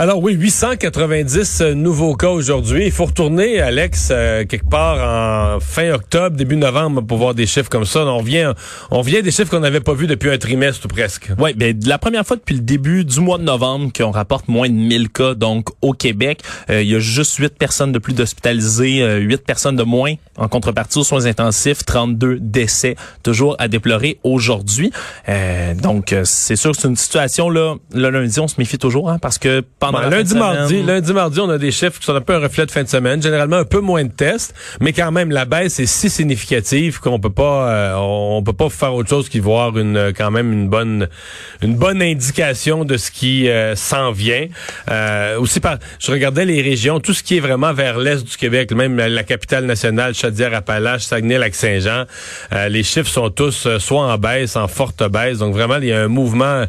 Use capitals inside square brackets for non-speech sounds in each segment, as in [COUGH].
Alors oui, 890 nouveaux cas aujourd'hui. Il faut retourner, Alex, euh, quelque part en fin octobre, début novembre pour voir des chiffres comme ça. On vient, on vient des chiffres qu'on n'avait pas vus depuis un trimestre presque. Oui, ben la première fois depuis le début du mois de novembre qu'on rapporte moins de 1000 cas donc au Québec. Euh, il y a juste 8 personnes de plus d'hospitalisés, euh, 8 personnes de moins en contrepartie aux soins intensifs, 32 décès toujours à déplorer aujourd'hui. Euh, donc c'est sûr que c'est une situation là, le lundi on se méfie toujours hein, parce que Lundi, mardi, lundi, mardi, on a des chiffres qui sont un peu un reflet de fin de semaine. Généralement, un peu moins de tests, mais quand même, la baisse est si significative qu'on peut pas, euh, on peut pas faire autre chose qu'y voir une, quand même une bonne, une bonne indication de ce qui euh, s'en vient. Euh, aussi, par, je regardais les régions, tout ce qui est vraiment vers l'est du Québec, même la capitale nationale, Chaudière-Appalaches, Saguenay-Lac-Saint-Jean, les chiffres sont tous soit en baisse, en forte baisse. Donc vraiment, il y a un mouvement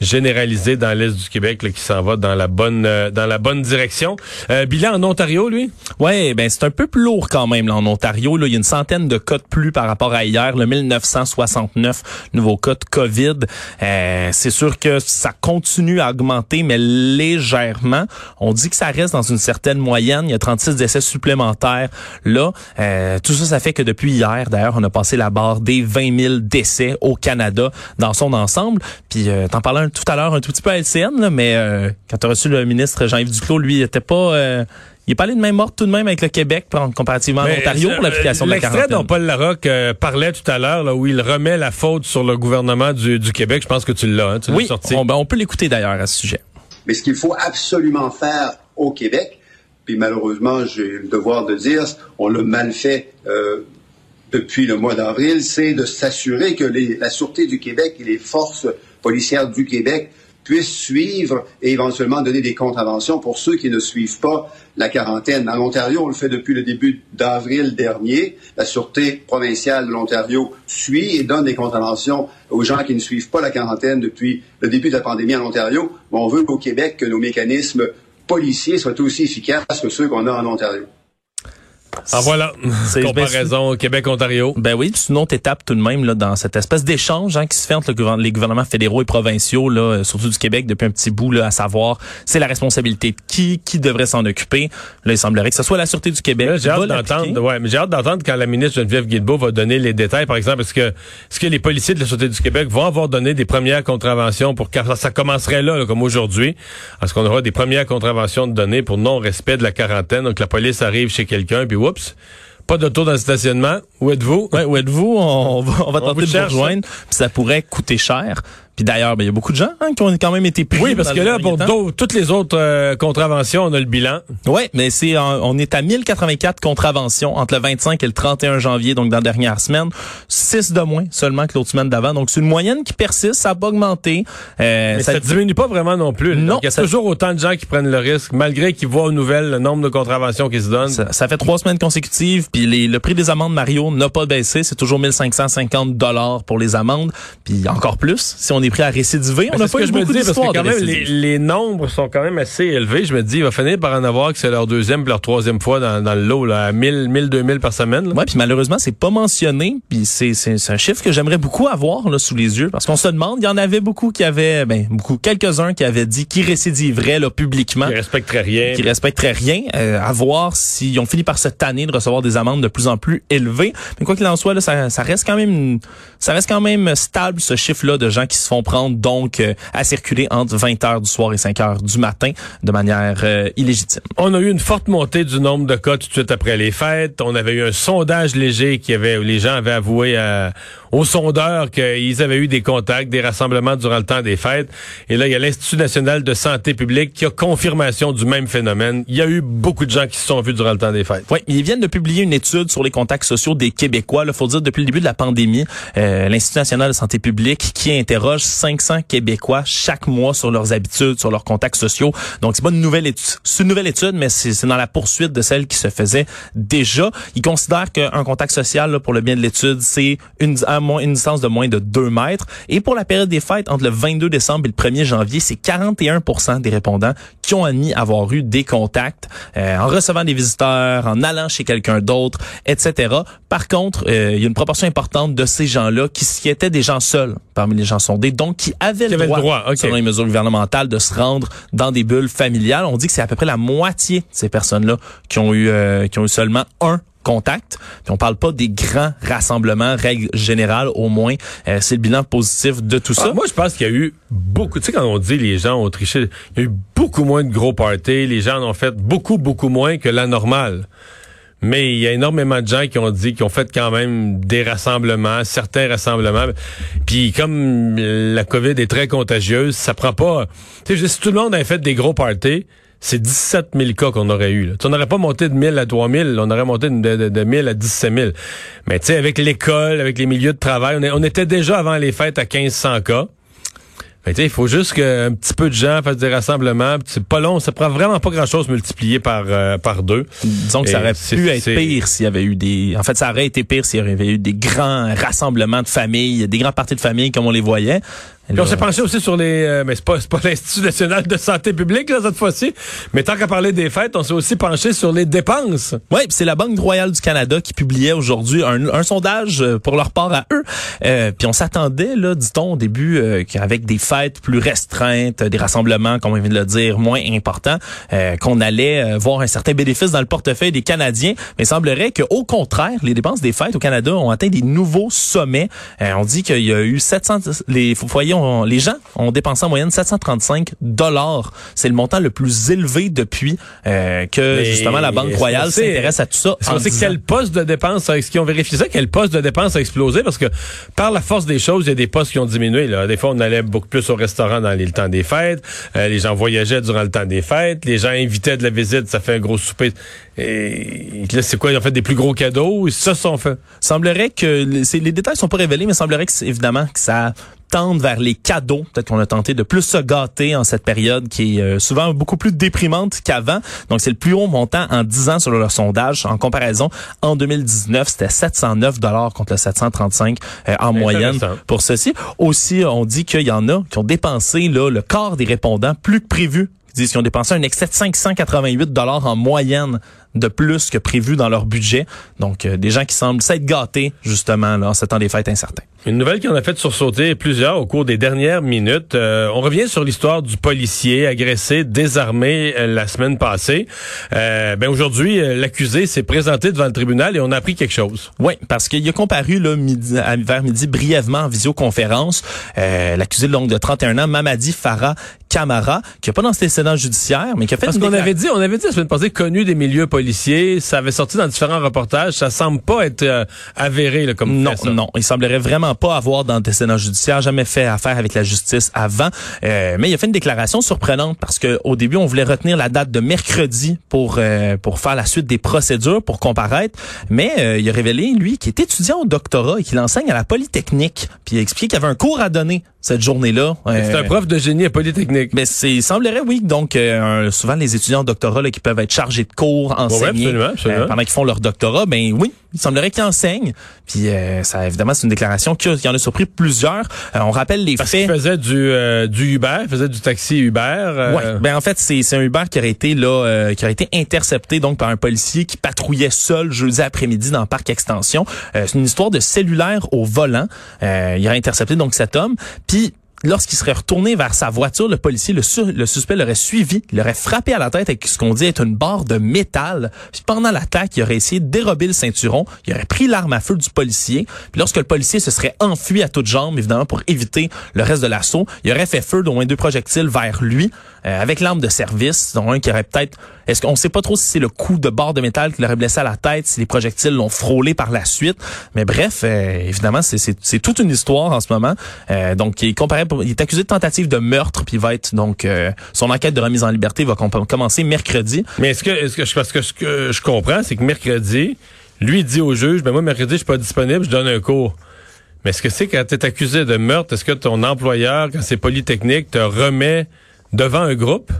généralisé dans l'est du Québec là, qui s'en va dans la bonne euh, dans la bonne direction. Euh, bilan en Ontario, lui? Ouais, ben c'est un peu plus lourd quand même là, en Ontario. Là, il y a une centaine de cas de plus par rapport à hier. Le 1969 nouveaux cas de COVID. Euh, c'est sûr que ça continue à augmenter, mais légèrement. On dit que ça reste dans une certaine moyenne. Il y a 36 décès supplémentaires là. Euh, tout ça, ça fait que depuis hier, d'ailleurs, on a passé la barre des 20 000 décès au Canada dans son ensemble. Puis euh, t'en tout à l'heure un tout petit peu à LCN, là, mais euh, quand tu as reçu le ministre Jean-Yves Duclos, lui, il était pas... Euh, il est pas allé de même morte tout de même avec le Québec, comparativement à l'Ontario pour l'application de la quarantaine. L'extrait dont Paul Larocque euh, parlait tout à l'heure, où il remet la faute sur le gouvernement du, du Québec, je pense que tu l'as, hein, tu oui, sorti. On, ben, on peut l'écouter d'ailleurs à ce sujet. Mais ce qu'il faut absolument faire au Québec, puis malheureusement, j'ai le devoir de dire, on l'a mal fait euh, depuis le mois d'avril, c'est de s'assurer que les, la Sûreté du Québec et les forces policières du Québec puissent suivre et éventuellement donner des contraventions pour ceux qui ne suivent pas la quarantaine. En Ontario, on le fait depuis le début d'avril dernier. La Sûreté provinciale de l'Ontario suit et donne des contraventions aux gens qui ne suivent pas la quarantaine depuis le début de la pandémie en Ontario. Mais on veut qu'au Québec, que nos mécanismes policiers soient aussi efficaces que ceux qu'on a en Ontario. Ah voilà, comparaison Québec-Ontario. Ben oui, c'est une autre étape tout de même là dans cette espèce d'échange hein, qui se fait entre le, les gouvernements fédéraux et provinciaux, là, surtout du Québec depuis un petit bout, là, à savoir c'est la responsabilité de qui, qui devrait s'en occuper. Là, il semblerait que ce soit la Sûreté du Québec. J'ai hâte d'entendre, ouais, mais j'ai hâte d'entendre quand la ministre Geneviève Guilbeault va donner les détails, par exemple, est-ce que, est-ce que les policiers de la Sûreté du Québec vont avoir donné des premières contraventions pour que ça, commencerait là, là comme aujourd'hui, est-ce qu'on aura des premières contraventions de données pour non-respect de la quarantaine, donc la police arrive chez quelqu'un, puis oups, pas d'auto dans le stationnement. Où êtes-vous? Ouais, où êtes-vous? On va, on va tenter de vous rejoindre. Puis ça pourrait coûter cher. Puis d'ailleurs, ben, il y a beaucoup de gens hein, qui ont quand même été pris. Oui, parce que là, pour toutes les autres euh, contraventions, on a le bilan. Oui, mais c'est on est à 1084 contraventions entre le 25 et le 31 janvier, donc dans la dernière semaine. Six de moins seulement que l'autre semaine d'avant. Donc c'est une moyenne qui persiste, ça a pas augmenté. Euh, mais ça, diminue pas vraiment non plus. Non, il y a toujours autant de gens qui prennent le risque, malgré qu'ils voient aux nouvelles le nombre de contraventions qui se donnent. Ça, fait trois semaines consécutives, puis les, le prix des amendes Mario n'a pas baissé. C'est toujours 1550 dollars pour les amendes, puis encore plus si on est prêt à récidiver. On a pas que je me dis, parce que quand même, les, les, nombres sont quand même assez élevés. Je me dis, il va finir par en avoir que c'est leur deuxième puis leur troisième fois dans, dans le lot, là, à 1000, 1000, 2000 par semaine. Oui, puis malheureusement, c'est pas mentionné. Puis c'est, c'est, un chiffre que j'aimerais beaucoup avoir là, sous les yeux. Parce qu'on se demande, il y en avait beaucoup qui avaient, ben, beaucoup, quelques-uns qui avaient dit qu'ils récidiveraient là, publiquement. Qui respecteraient rien. Qui respecteraient rien. Euh, à voir s'ils ont fini par cette année de recevoir des amendes de plus en plus élevées. Mais quoi qu'il en soit, là, ça, ça reste quand même ça reste quand même stable, ce chiffre-là de gens qui se font prendre donc euh, à circuler entre 20 heures du soir et 5 heures du matin de manière euh, illégitime. On a eu une forte montée du nombre de cas tout de suite après les fêtes. On avait eu un sondage léger qui avait, où les gens avaient avoué à, aux sondeurs qu'ils avaient eu des contacts, des rassemblements durant le temps des fêtes. Et là, il y a l'Institut national de santé publique qui a confirmation du même phénomène. Il y a eu beaucoup de gens qui se sont vus durant le temps des fêtes. Oui, ils viennent de publier une étude sur les contacts sociaux des Québécois. Il faut dire, depuis le début de la pandémie, euh, l'Institut national de santé publique qui interroge 500 Québécois chaque mois sur leurs habitudes, sur leurs contacts sociaux. Donc, c'est pas une nouvelle étude, c'est une nouvelle étude, mais c'est dans la poursuite de celle qui se faisait déjà. Ils considèrent qu'un contact social, là, pour le bien de l'étude, c'est une, une distance de moins de 2 mètres. Et pour la période des fêtes, entre le 22 décembre et le 1er janvier, c'est 41 des répondants qui ont admis avoir eu des contacts euh, en recevant des visiteurs, en allant chez quelqu'un d'autre, etc. Par contre, euh, il y a une proportion importante de ces gens-là qui, qui étaient des gens seuls parmi les gens sondés, donc qui avaient, le, droit, selon les mesures gouvernementales, de se rendre dans des bulles familiales. On dit que c'est à peu près la moitié de ces personnes-là qui ont eu euh, qui ont eu seulement un contact. Puis on parle pas des grands rassemblements, règle générale au moins. Euh, c'est le bilan positif de tout ça. Ah, moi, je pense qu'il y a eu beaucoup, tu sais, quand on dit les gens ont triché, il y a eu beaucoup moins de gros parties. Les gens en ont fait beaucoup, beaucoup moins que la normale. Mais il y a énormément de gens qui ont dit qu'ils ont fait quand même des rassemblements, certains rassemblements. Puis comme la COVID est très contagieuse, ça prend pas... Tu sais, si tout le monde avait fait des gros parties, c'est 17 000 cas qu'on aurait eu. Là. On n'aurait pas monté de 1000 à 3000, on aurait monté de, de, 1000 à 17 000. Mais tu sais, avec l'école, avec les milieux de travail, on, on, était déjà avant les fêtes à 1500 cas. Ben, il faut juste qu'un petit peu de gens fassent des rassemblements. C'est pas long, ça prend vraiment pas grand-chose multiplié par euh, par deux. Disons que ça aurait pu être pire s'il y avait eu des... En fait, ça aurait été pire s'il y avait eu des grands rassemblements de famille, des grands parties de famille comme on les voyait. On s'est penché aussi sur les, euh, mais c'est pas, pas [LAUGHS] l'Institut national de santé publique là cette fois-ci, mais tant qu'à parler des fêtes, on s'est aussi penché sur les dépenses. Oui, c'est la Banque royale du Canada qui publiait aujourd'hui un, un, sondage euh, pour leur part à eux. Euh, puis on s'attendait là, dit-on au début, euh, qu'avec des fêtes plus restreintes, des rassemblements, comme on vient de le dire, moins importants, qu'on allait voir un certain bénéfice dans le portefeuille des Canadiens. Mais il semblerait qu'au contraire, les dépenses des fêtes au Canada ont atteint des nouveaux sommets. on dit qu'il y a eu 700 les foyers les gens ont dépensé en moyenne 735 dollars. C'est le montant le plus élevé depuis euh, que justement la Banque Royale s'intéresse à tout ça. Sait quel poste de dépense, est-ce qu'ils ont vérifié ça, quel poste de dépense a explosé? Parce que par la force des choses, il y a des postes qui ont diminué. Là. Des fois, on allait beaucoup plus au restaurant dans le temps des fêtes. Euh, les gens voyageaient durant le temps des fêtes. Les gens invitaient de la visite, ça fait un gros souper. Et là, c'est quoi? Ils ont fait des plus gros cadeaux. Ça sont fait. Semblerait que les détails sont pas révélés, mais semblerait que évidemment que ça tendre vers les cadeaux. Peut-être qu'on a tenté de plus se gâter en cette période qui est euh, souvent beaucoup plus déprimante qu'avant. Donc, c'est le plus haut montant en 10 ans selon leur sondage. En comparaison, en 2019, c'était 709 dollars contre le 735 euh, en moyenne pour ceci. Aussi, on dit qu'il y en a qui ont dépensé là, le quart des répondants plus que prévu ils disent qu'ils ont dépensé un excès de 588 dollars en moyenne de plus que prévu dans leur budget. Donc, euh, des gens qui semblent s'être gâtés, justement, là, en ce temps des fêtes incertains. Une nouvelle qui en a fait sursauter plusieurs au cours des dernières minutes. Euh, on revient sur l'histoire du policier agressé, désarmé euh, la semaine passée. ben aujourd'hui, l'accusé s'est présenté devant le tribunal et on a appris quelque chose. Oui, parce qu'il a comparu là, midi, vers midi brièvement en visioconférence. l'accusé de longue de 31 ans, Mamadi Farah Camara, qui n'a pas d'antécédent judiciaire, mais qui a fait... Parce qu'on avait dit, on avait dit la semaine passée, connu des milieux policiers ça avait sorti dans différents reportages. Ça semble pas être euh, avéré là, comme non, non. Il semblerait vraiment pas avoir d'antécédents judiciaires, jamais fait affaire avec la justice avant. Euh, mais il a fait une déclaration surprenante parce que au début on voulait retenir la date de mercredi pour euh, pour faire la suite des procédures pour comparaître. Mais il a révélé lui qu'il est étudiant au doctorat et qu'il enseigne à la Polytechnique. Puis il a expliqué qu'il avait un cours à donner cette journée-là. c'est un prof de génie à Polytechnique. Mais c'est il semblerait oui. Donc souvent les étudiants au doctorat là, qui peuvent être chargés de cours en euh, pendant qu'ils font leur doctorat, ben oui, il semblerait qu'ils enseignent. Puis euh, ça, évidemment, c'est une déclaration qui, en a surpris plusieurs. Euh, on rappelle les Parce faits. Parce faisait du, du Uber, il faisait du taxi Uber. Oui, ben en fait, c'est, c'est un Uber qui aurait été là, qui aurait été intercepté donc par un policier qui patrouillait seul jeudi après-midi dans le parc Extension. c'est une histoire de cellulaire au volant. il aurait intercepté donc cet homme. Puis parti lorsqu'il serait retourné vers sa voiture, le policier, le, le suspect l'aurait suivi, l'aurait frappé à la tête avec ce qu'on dit être une barre de métal. Puis pendant l'attaque, il aurait essayé de dérober le ceinturon, il aurait pris l'arme à feu du policier. Puis lorsque le policier se serait enfui à toutes jambes, évidemment pour éviter le reste de l'assaut, il aurait fait feu d'au moins deux projectiles vers lui euh, avec l'arme de service, dont un qui aurait peut-être est-ce qu'on sait pas trop si c'est le coup de barre de métal qui l'aurait blessé à la tête, si les projectiles l'ont frôlé par la suite. Mais bref, euh, évidemment, c'est toute une histoire en ce moment. Euh, donc, il est il est accusé de tentative de meurtre, puis va être donc euh, son enquête de remise en liberté va commencer mercredi. Mais est-ce que, parce que ce que je comprends, c'est que mercredi, lui dit au juge, ben moi mercredi je suis pas disponible, je donne un cours. Mais est-ce que c'est quand tu es accusé de meurtre, est-ce que ton employeur, quand c'est Polytechnique, te remet devant un groupe?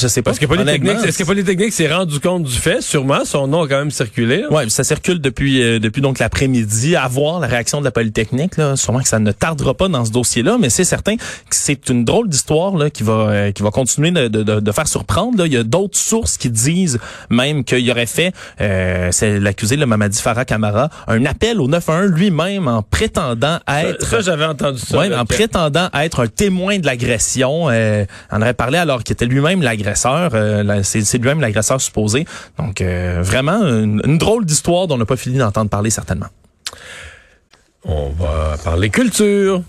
Je sais pas. Parce que Polytechnique, est-ce que Polytechnique s'est rendu compte du fait? Sûrement, son nom a quand même circulé. Oui, ça circule depuis euh, depuis donc l'après-midi. À voir la réaction de la Polytechnique. Là. Sûrement que ça ne tardera pas dans ce dossier-là, mais c'est certain que c'est une drôle d'histoire là qui va euh, qui va continuer de, de, de faire surprendre. Là. Il y a d'autres sources qui disent même qu'il aurait fait, euh, c'est l'accusé, le Mamadi Farah Camara, un appel au 911 lui-même en prétendant être. Ça, j'avais entendu ça. Ouais, en prétendant être un témoin de l'agression. Euh, on aurait parlé alors qu'il était lui-même l'agresseur Euh, c'est lui-même l'agresseur supposé. Donc, euh, vraiment, une drôle d'histoire dont on n'a pas fini d'entendre parler certainement. On va parler culture.